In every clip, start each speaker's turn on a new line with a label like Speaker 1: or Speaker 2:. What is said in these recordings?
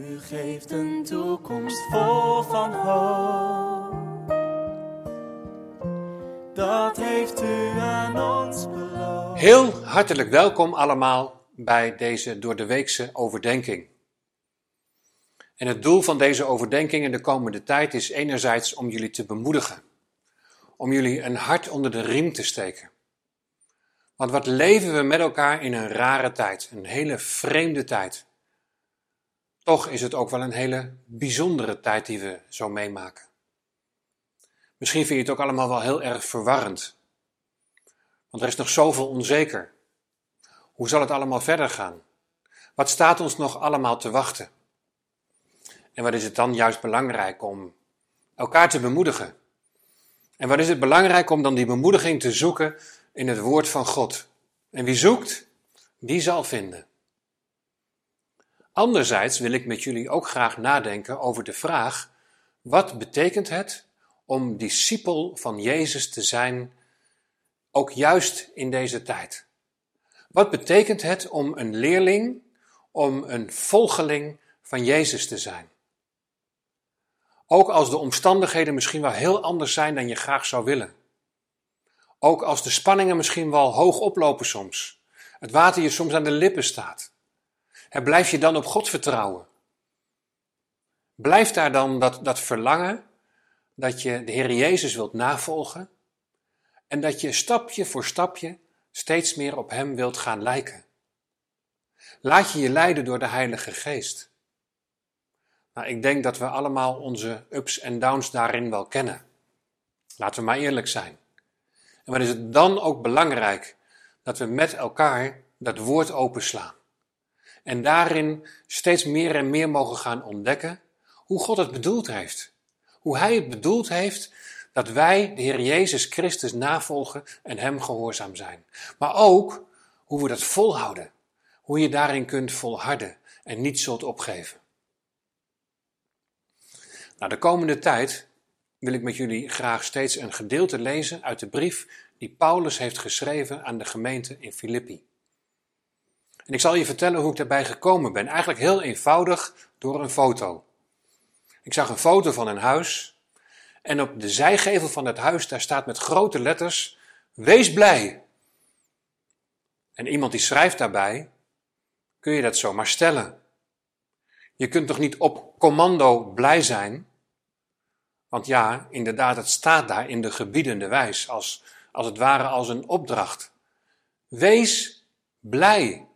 Speaker 1: U geeft een toekomst vol van hoop. Dat heeft u aan ons beloofd.
Speaker 2: Heel hartelijk welkom allemaal bij deze door de weekse overdenking. En het doel van deze overdenking in de komende tijd is enerzijds om jullie te bemoedigen, om jullie een hart onder de riem te steken. Want wat leven we met elkaar in een rare tijd, een hele vreemde tijd. Toch is het ook wel een hele bijzondere tijd die we zo meemaken. Misschien vind je het ook allemaal wel heel erg verwarrend. Want er is nog zoveel onzeker. Hoe zal het allemaal verder gaan? Wat staat ons nog allemaal te wachten? En wat is het dan juist belangrijk om elkaar te bemoedigen? En wat is het belangrijk om dan die bemoediging te zoeken in het woord van God? En wie zoekt, die zal vinden. Anderzijds wil ik met jullie ook graag nadenken over de vraag: wat betekent het om discipel van Jezus te zijn, ook juist in deze tijd? Wat betekent het om een leerling, om een volgeling van Jezus te zijn? Ook als de omstandigheden misschien wel heel anders zijn dan je graag zou willen. Ook als de spanningen misschien wel hoog oplopen soms. Het water je soms aan de lippen staat. En blijf je dan op God vertrouwen? Blijft daar dan dat, dat verlangen dat je de Heer Jezus wilt navolgen en dat je stapje voor stapje steeds meer op Hem wilt gaan lijken? Laat je je leiden door de Heilige Geest. Nou, ik denk dat we allemaal onze ups en downs daarin wel kennen. Laten we maar eerlijk zijn. En wat is het dan ook belangrijk dat we met elkaar dat woord openslaan? En daarin steeds meer en meer mogen gaan ontdekken hoe God het bedoeld heeft. Hoe Hij het bedoeld heeft dat wij de Heer Jezus Christus navolgen en Hem gehoorzaam zijn. Maar ook hoe we dat volhouden. Hoe je daarin kunt volharden en niet zult opgeven. Nou, de komende tijd wil ik met jullie graag steeds een gedeelte lezen uit de brief die Paulus heeft geschreven aan de gemeente in Filippi. En ik zal je vertellen hoe ik daarbij gekomen ben. Eigenlijk heel eenvoudig door een foto. Ik zag een foto van een huis. En op de zijgevel van het huis, daar staat met grote letters: Wees blij. En iemand die schrijft daarbij: Kun je dat zomaar stellen? Je kunt toch niet op commando blij zijn? Want ja, inderdaad, het staat daar in de gebiedende wijs, als, als het ware als een opdracht. Wees blij.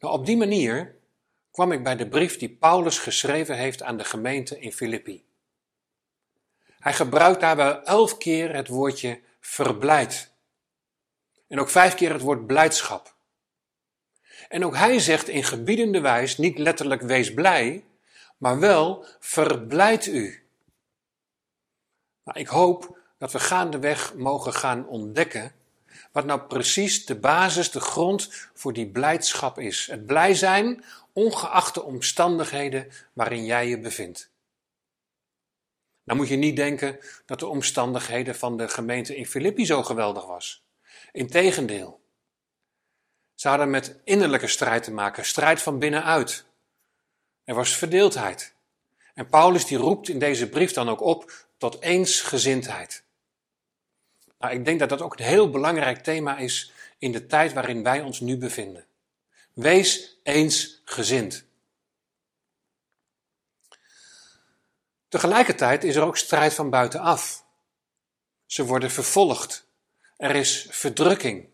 Speaker 2: Nou, op die manier kwam ik bij de brief die Paulus geschreven heeft aan de gemeente in Filippi. Hij gebruikt daarbij elf keer het woordje verblijd. En ook vijf keer het woord blijdschap. En ook hij zegt in gebiedende wijs niet letterlijk wees blij, maar wel verblijd u. Nou, ik hoop dat we gaandeweg mogen gaan ontdekken wat nou precies de basis, de grond voor die blijdschap is. Het blij zijn, ongeacht de omstandigheden waarin jij je bevindt. Dan moet je niet denken dat de omstandigheden van de gemeente in Filippi zo geweldig was. Integendeel. Ze hadden met innerlijke strijd te maken, strijd van binnenuit. Er was verdeeldheid. En Paulus die roept in deze brief dan ook op tot eensgezindheid. Nou, ik denk dat dat ook een heel belangrijk thema is in de tijd waarin wij ons nu bevinden. Wees eensgezind. Tegelijkertijd is er ook strijd van buitenaf. Ze worden vervolgd. Er is verdrukking.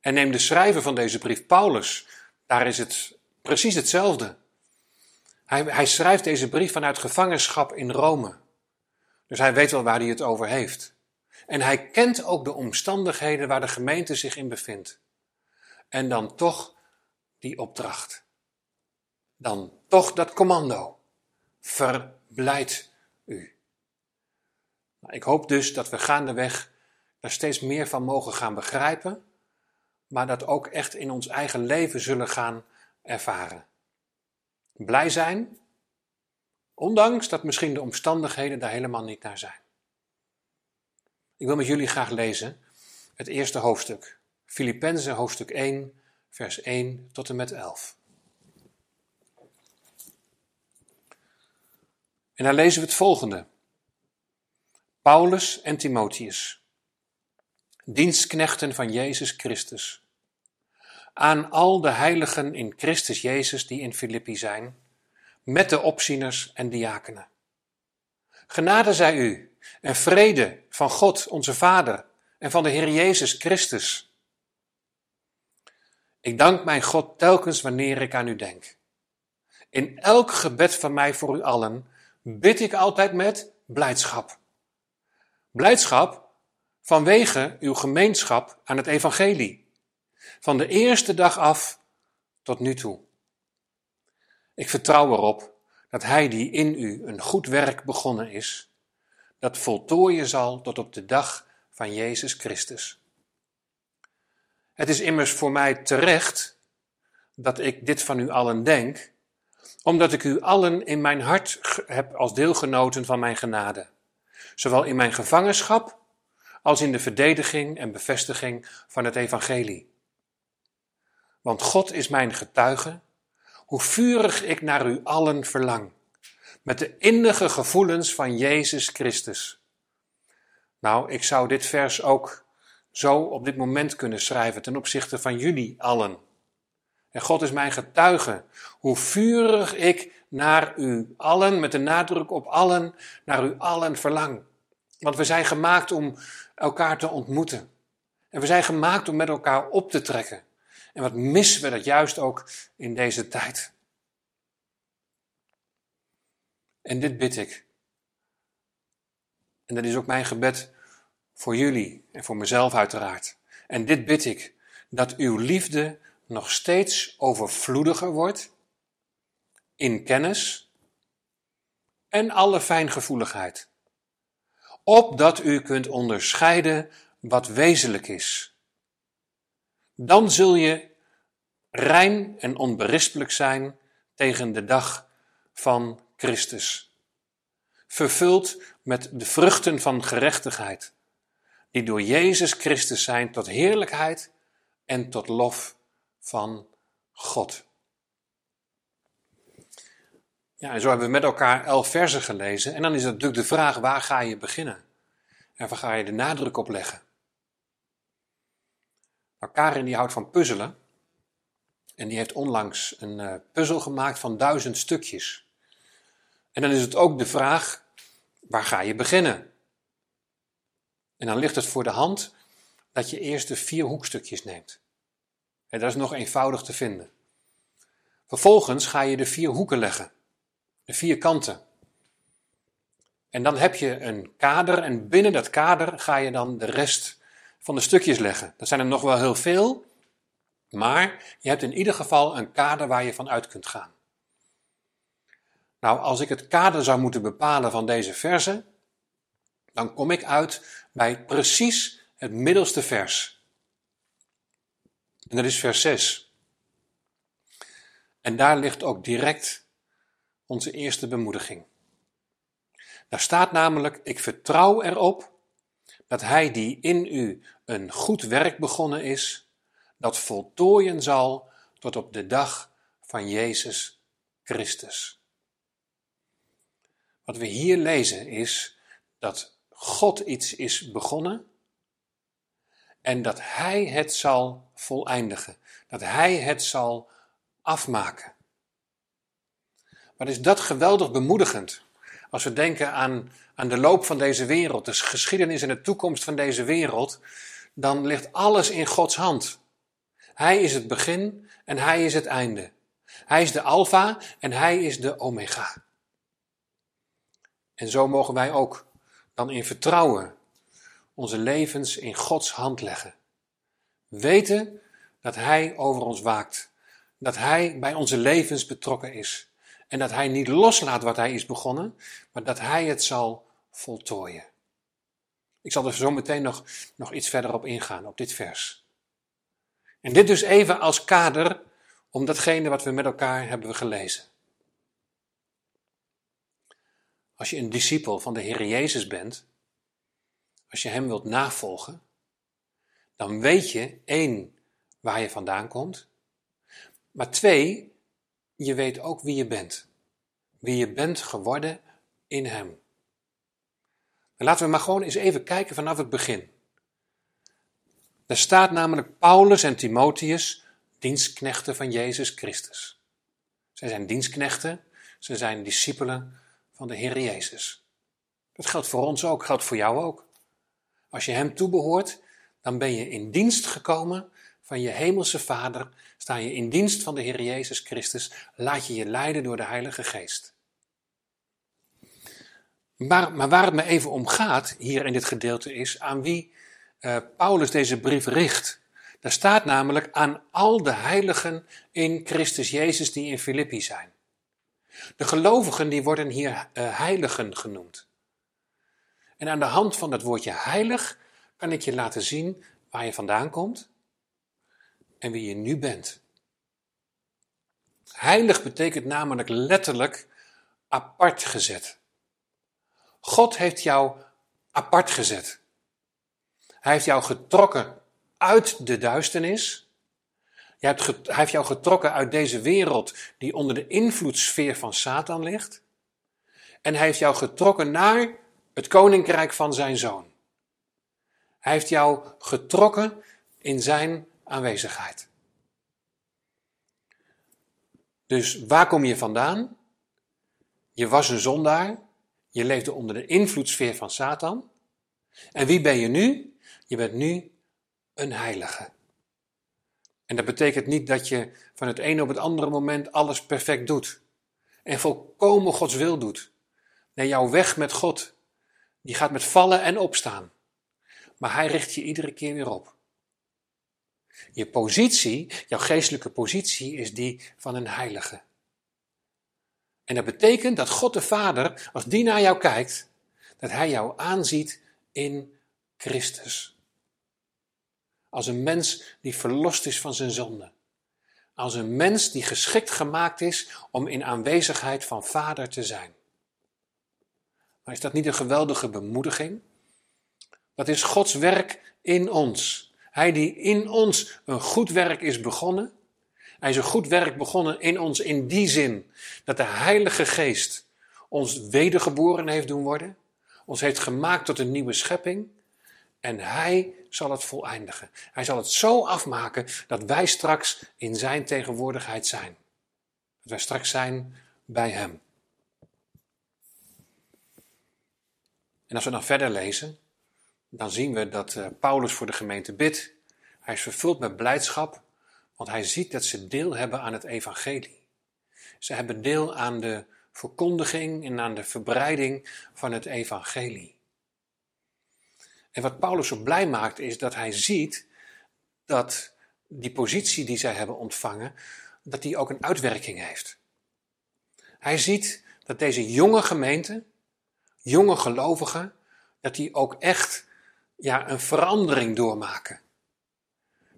Speaker 2: En neem de schrijver van deze brief, Paulus, daar is het precies hetzelfde. Hij, hij schrijft deze brief vanuit gevangenschap in Rome. Dus hij weet wel waar hij het over heeft. En hij kent ook de omstandigheden waar de gemeente zich in bevindt. En dan toch die opdracht. Dan toch dat commando. Verblijd u. Nou, ik hoop dus dat we gaandeweg daar steeds meer van mogen gaan begrijpen, maar dat ook echt in ons eigen leven zullen gaan ervaren. Blij zijn, ondanks dat misschien de omstandigheden daar helemaal niet naar zijn. Ik wil met jullie graag lezen het eerste hoofdstuk, Filippenzen hoofdstuk 1, vers 1 tot en met 11. En dan lezen we het volgende. Paulus en Timotheus, dienstknechten van Jezus Christus, aan al de heiligen in Christus Jezus die in Filippi zijn, met de opzieners en diakenen. Genade zij u en vrede van God onze Vader en van de Heer Jezus Christus. Ik dank mijn God telkens wanneer ik aan u denk. In elk gebed van mij voor u allen bid ik altijd met blijdschap. Blijdschap vanwege uw gemeenschap aan het evangelie. Van de eerste dag af tot nu toe. Ik vertrouw erop dat Hij die in u een goed werk begonnen is, dat voltooien zal tot op de dag van Jezus Christus. Het is immers voor mij terecht dat ik dit van u allen denk, omdat ik u allen in mijn hart heb als deelgenoten van mijn genade, zowel in mijn gevangenschap als in de verdediging en bevestiging van het evangelie. Want God is mijn getuige, hoe vurig ik naar u allen verlang, met de innige gevoelens van Jezus Christus. Nou, ik zou dit vers ook zo op dit moment kunnen schrijven ten opzichte van jullie allen. En God is mijn getuige, hoe vurig ik naar u allen, met de nadruk op allen, naar u allen verlang. Want we zijn gemaakt om elkaar te ontmoeten. En we zijn gemaakt om met elkaar op te trekken. En wat missen we dat juist ook in deze tijd. En dit bid ik. En dat is ook mijn gebed voor jullie en voor mezelf uiteraard. En dit bid ik, dat uw liefde nog steeds overvloediger wordt in kennis en alle fijngevoeligheid, opdat u kunt onderscheiden wat wezenlijk is. Dan zul je rein en onberispelijk zijn tegen de dag van Christus, vervuld met de vruchten van gerechtigheid, die door Jezus Christus zijn tot heerlijkheid en tot lof van God. Ja, en zo hebben we met elkaar elf versen gelezen. En dan is het natuurlijk de vraag, waar ga je beginnen? En waar ga je de nadruk op leggen? Nou, Karin die houdt van puzzelen. En die heeft onlangs een uh, puzzel gemaakt van duizend stukjes. En dan is het ook de vraag, waar ga je beginnen? En dan ligt het voor de hand dat je eerst de vier hoekstukjes neemt. En dat is nog eenvoudig te vinden. Vervolgens ga je de vier hoeken leggen, de vier kanten. En dan heb je een kader en binnen dat kader ga je dan de rest van de stukjes leggen. Dat zijn er nog wel heel veel, maar je hebt in ieder geval een kader waar je van uit kunt gaan. Nou, als ik het kader zou moeten bepalen van deze verse, dan kom ik uit bij precies het middelste vers. En dat is vers 6. En daar ligt ook direct onze eerste bemoediging. Daar staat namelijk: Ik vertrouw erop dat Hij die in u een goed werk begonnen is, dat voltooien zal tot op de dag van Jezus Christus. Wat we hier lezen is dat God iets is begonnen en dat Hij het zal voleindigen, dat Hij het zal afmaken. Wat is dat geweldig bemoedigend als we denken aan, aan de loop van deze wereld, de geschiedenis en de toekomst van deze wereld, dan ligt alles in Gods hand. Hij is het begin en Hij is het einde. Hij is de Alpha en Hij is de Omega. En zo mogen wij ook dan in vertrouwen onze levens in Gods hand leggen. Weten dat Hij over ons waakt. Dat Hij bij onze levens betrokken is. En dat Hij niet loslaat wat Hij is begonnen, maar dat Hij het zal voltooien. Ik zal er zo meteen nog, nog iets verder op ingaan, op dit vers. En dit dus even als kader om datgene wat we met elkaar hebben gelezen. Als je een discipel van de Heer Jezus bent, als je Hem wilt navolgen, dan weet je één, waar je vandaan komt, maar twee, je weet ook wie je bent. Wie je bent geworden in hem. laten we maar gewoon eens even kijken vanaf het begin. Er staat namelijk Paulus en Timotheus, dienstknechten van Jezus Christus. Zij zijn dienstknechten, ze zijn discipelen van de Heer Jezus. Dat geldt voor ons ook, geldt voor jou ook. Als je Hem toebehoort, dan ben je in dienst gekomen van je hemelse Vader, sta je in dienst van de Heer Jezus Christus, laat je je leiden door de Heilige Geest. Maar, maar waar het me even om gaat, hier in dit gedeelte, is aan wie uh, Paulus deze brief richt. Daar staat namelijk aan al de heiligen in Christus Jezus die in Filippi zijn. De gelovigen die worden hier uh, heiligen genoemd. En aan de hand van dat woordje heilig kan ik je laten zien waar je vandaan komt en wie je nu bent. Heilig betekent namelijk letterlijk apart gezet. God heeft jou apart gezet. Hij heeft jou getrokken uit de duisternis. Hij heeft jou getrokken uit deze wereld die onder de invloedssfeer van Satan ligt. En hij heeft jou getrokken naar het koninkrijk van zijn zoon. Hij heeft jou getrokken in zijn aanwezigheid. Dus waar kom je vandaan? Je was een zondaar. Je leefde onder de invloedssfeer van Satan. En wie ben je nu? Je bent nu een heilige. En dat betekent niet dat je van het ene op het andere moment alles perfect doet. En volkomen Gods wil doet. Nee, jouw weg met God, die gaat met vallen en opstaan. Maar Hij richt je iedere keer weer op. Je positie, jouw geestelijke positie, is die van een heilige. En dat betekent dat God de Vader, als die naar jou kijkt, dat Hij jou aanziet in Christus. Als een mens die verlost is van zijn zonde. Als een mens die geschikt gemaakt is om in aanwezigheid van Vader te zijn. Maar is dat niet een geweldige bemoediging? Dat is Gods werk in ons. Hij die in ons een goed werk is begonnen. Hij is een goed werk begonnen in ons in die zin dat de Heilige Geest ons wedergeboren heeft doen worden. Ons heeft gemaakt tot een nieuwe schepping. En Hij zal het voleindigen. Hij zal het zo afmaken dat wij straks in Zijn tegenwoordigheid zijn. Dat wij straks zijn bij Hem. En als we dan verder lezen, dan zien we dat uh, Paulus voor de gemeente bidt. Hij is vervuld met blijdschap, want hij ziet dat ze deel hebben aan het evangelie. Ze hebben deel aan de verkondiging en aan de verbreiding van het evangelie. En wat Paulus zo blij maakt is dat hij ziet dat die positie die zij hebben ontvangen, dat die ook een uitwerking heeft. Hij ziet dat deze jonge gemeente, jonge gelovigen, dat die ook echt ja, een verandering doormaken.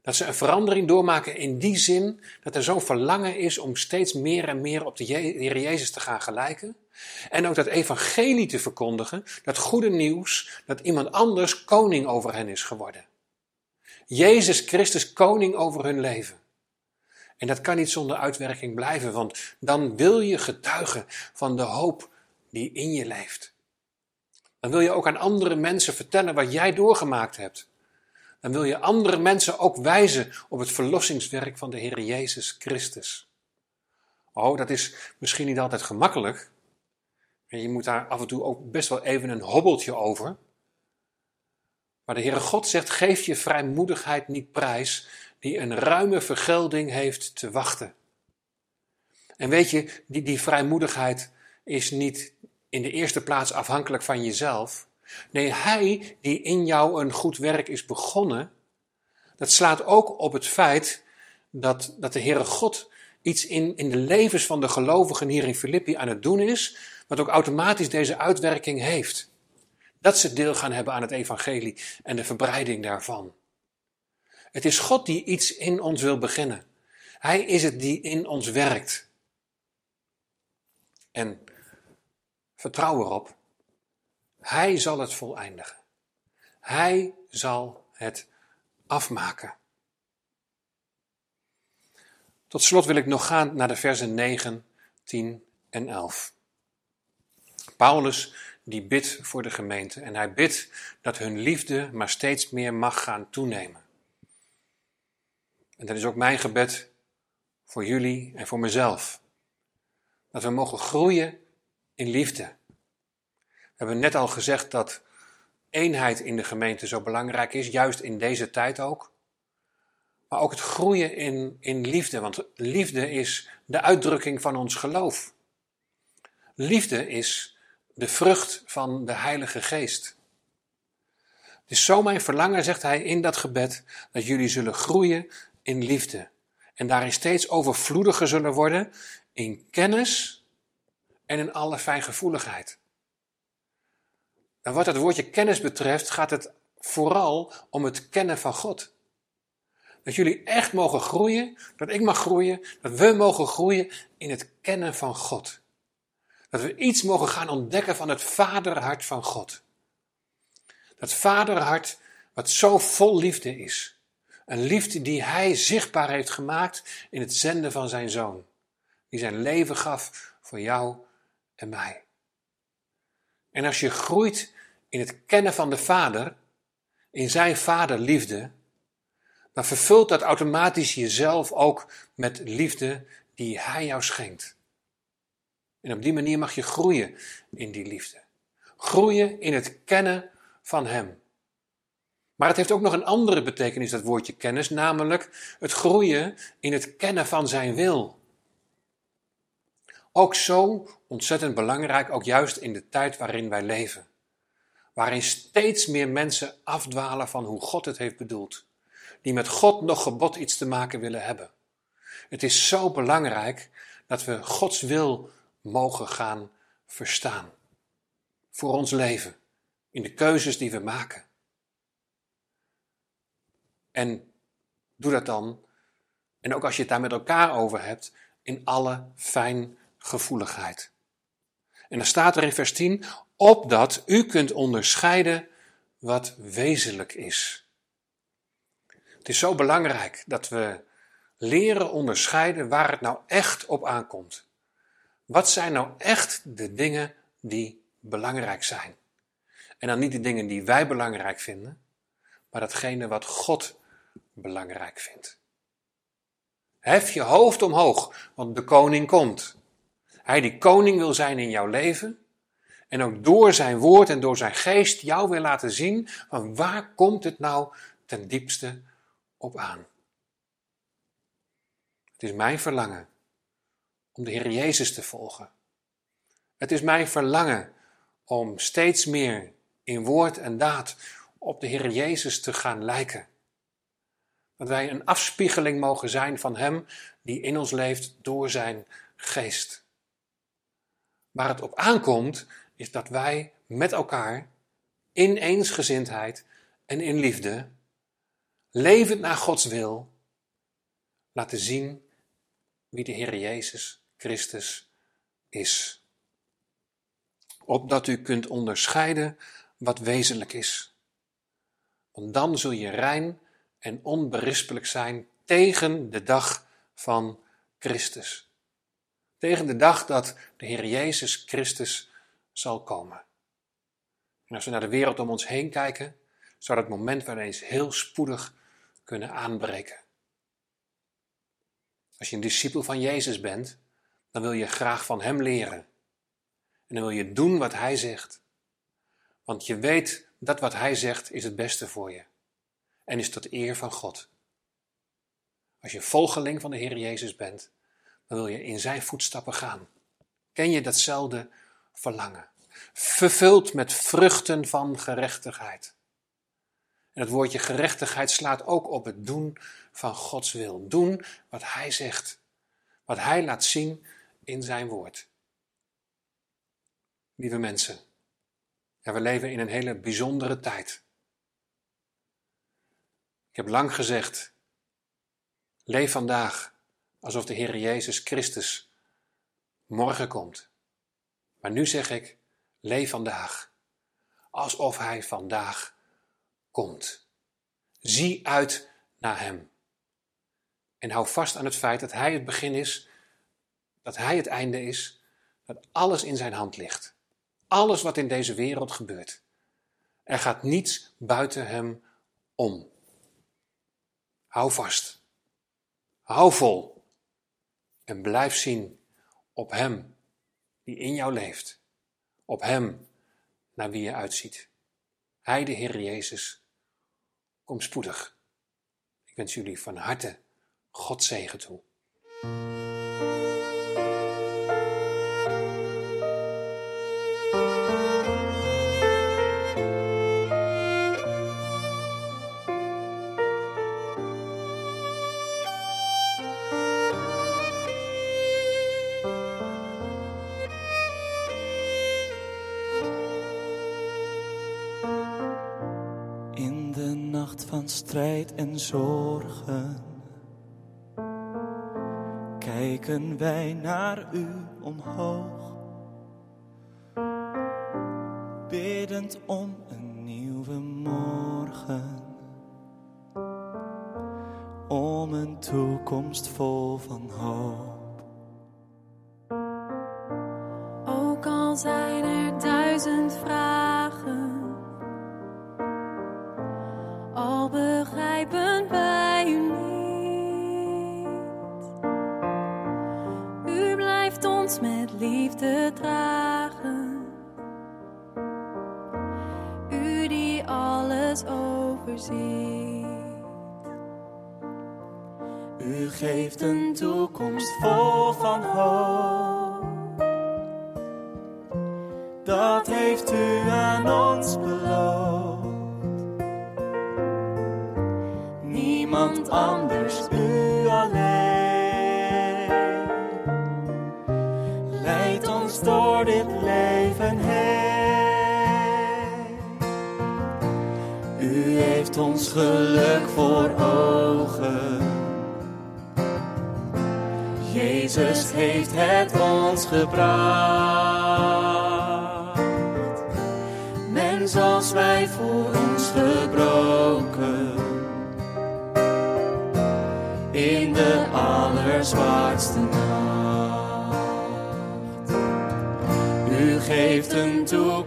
Speaker 2: Dat ze een verandering doormaken in die zin dat er zo'n verlangen is om steeds meer en meer op de Heer Jezus te gaan gelijken. En ook dat evangelie te verkondigen, dat goede nieuws, dat iemand anders koning over hen is geworden. Jezus Christus koning over hun leven. En dat kan niet zonder uitwerking blijven, want dan wil je getuigen van de hoop die in je leeft. Dan wil je ook aan andere mensen vertellen wat jij doorgemaakt hebt. Dan wil je andere mensen ook wijzen op het verlossingswerk van de Heer Jezus Christus. Oh, dat is misschien niet altijd gemakkelijk. En je moet daar af en toe ook best wel even een hobbeltje over. Maar de Heere God zegt: geef je vrijmoedigheid niet prijs, die een ruime vergelding heeft te wachten. En weet je, die, die vrijmoedigheid is niet in de eerste plaats afhankelijk van jezelf. Nee, Hij die in jou een goed werk is begonnen, dat slaat ook op het feit dat, dat de Heere God iets in, in de levens van de gelovigen hier in Filippi aan het doen is, wat ook automatisch deze uitwerking heeft. Dat ze deel gaan hebben aan het evangelie en de verbreiding daarvan. Het is God die iets in ons wil beginnen. Hij is het die in ons werkt. En Vertrouw erop. Hij zal het voleindigen. Hij zal het afmaken. Tot slot wil ik nog gaan naar de versen 9, 10 en 11. Paulus die bidt voor de gemeente en hij bidt dat hun liefde maar steeds meer mag gaan toenemen. En dat is ook mijn gebed voor jullie en voor mezelf. Dat we mogen groeien in liefde. Hebben net al gezegd dat eenheid in de gemeente zo belangrijk is, juist in deze tijd ook. Maar ook het groeien in, in liefde, want liefde is de uitdrukking van ons geloof. Liefde is de vrucht van de Heilige Geest. Het is zo mijn verlangen, zegt hij in dat gebed, dat jullie zullen groeien in liefde. En daarin steeds overvloediger zullen worden in kennis en in alle fijngevoeligheid. En wat het woordje kennis betreft, gaat het vooral om het kennen van God. Dat jullie echt mogen groeien, dat ik mag groeien, dat we mogen groeien in het kennen van God. Dat we iets mogen gaan ontdekken van het vaderhart van God. Dat vaderhart wat zo vol liefde is. Een liefde die hij zichtbaar heeft gemaakt in het zenden van zijn zoon. Die zijn leven gaf voor jou en mij. En als je groeit in het kennen van de Vader, in zijn vaderliefde, dan vervult dat automatisch jezelf ook met liefde die hij jou schenkt. En op die manier mag je groeien in die liefde. Groeien in het kennen van hem. Maar het heeft ook nog een andere betekenis, dat woordje kennis, namelijk het groeien in het kennen van zijn wil. Ook zo ontzettend belangrijk, ook juist in de tijd waarin wij leven. Waarin steeds meer mensen afdwalen van hoe God het heeft bedoeld. Die met God nog gebod iets te maken willen hebben. Het is zo belangrijk dat we Gods wil mogen gaan verstaan. Voor ons leven, in de keuzes die we maken. En doe dat dan, en ook als je het daar met elkaar over hebt, in alle fijngevoeligheid. En dan staat er in vers 10, opdat u kunt onderscheiden wat wezenlijk is. Het is zo belangrijk dat we leren onderscheiden waar het nou echt op aankomt. Wat zijn nou echt de dingen die belangrijk zijn? En dan niet de dingen die wij belangrijk vinden, maar datgene wat God belangrijk vindt. Hef je hoofd omhoog, want de koning komt. Hij die koning wil zijn in jouw leven. En ook door zijn woord en door zijn geest jou wil laten zien van waar komt het nou ten diepste op aan. Het is mijn verlangen om de Heer Jezus te volgen. Het is mijn verlangen om steeds meer in woord en daad op de Heer Jezus te gaan lijken. Dat wij een afspiegeling mogen zijn van Hem die in ons leeft door Zijn geest. Waar het op aankomt, is dat wij met elkaar in eensgezindheid en in liefde, levend naar Gods wil, laten zien wie de Heer Jezus Christus is. Opdat u kunt onderscheiden wat wezenlijk is. Want dan zul je rein en onberispelijk zijn tegen de dag van Christus. Tegen de dag dat de Heer Jezus Christus zal komen. En als we naar de wereld om ons heen kijken, zou dat moment wel eens heel spoedig kunnen aanbreken. Als je een discipel van Jezus bent, dan wil je graag van Hem leren. En dan wil je doen wat Hij zegt. Want je weet dat wat Hij zegt is het beste voor je. En is tot eer van God. Als je volgeling van de Heer Jezus bent, dan wil je in Zijn voetstappen gaan. Ken je datzelfde verlangen? Vervuld met vruchten van gerechtigheid. En het woordje gerechtigheid slaat ook op het doen van Gods wil. Doen wat Hij zegt. Wat Hij laat zien in zijn woord. Lieve mensen, we leven in een hele bijzondere tijd. Ik heb lang gezegd, leef vandaag alsof de Heer Jezus Christus morgen komt. Maar nu zeg ik, leef vandaag alsof Hij vandaag komt. Zie uit naar Hem. En hou vast aan het feit dat Hij het begin is dat Hij het einde is, dat alles in Zijn hand ligt. alles wat in deze wereld gebeurt. Er gaat niets buiten hem om. Hou vast. Hou vol. En blijf zien op Hem die in jou leeft. Op Hem naar wie je uitziet. Hij, de Heer Jezus, kom spoedig. Ik wens jullie van harte God zegen toe.
Speaker 1: Van strijd en zorgen. Kijken wij naar u omhoog, biddend om een nieuwe morgen, om een toekomst vol
Speaker 3: U
Speaker 1: geeft een toekomst vol van hoop. Dat heeft u aan ons beloofd. Niemand anders, geluk voor ogen. Jezus heeft het ons gebracht. Mens als wij voor ons gebroken. In de allerzwaarste nacht. U geeft een toekomst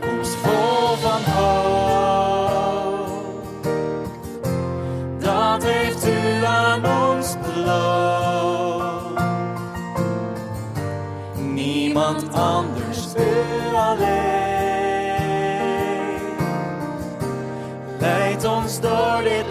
Speaker 1: anders, u alleen. Leidt ons door dit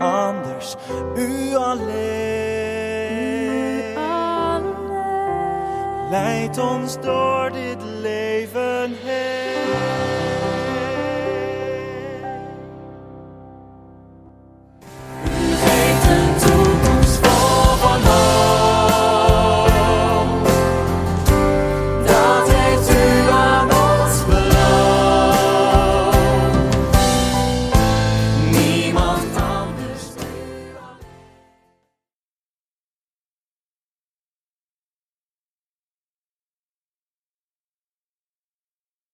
Speaker 1: anders. U alleen. leidt. Leid ons door dit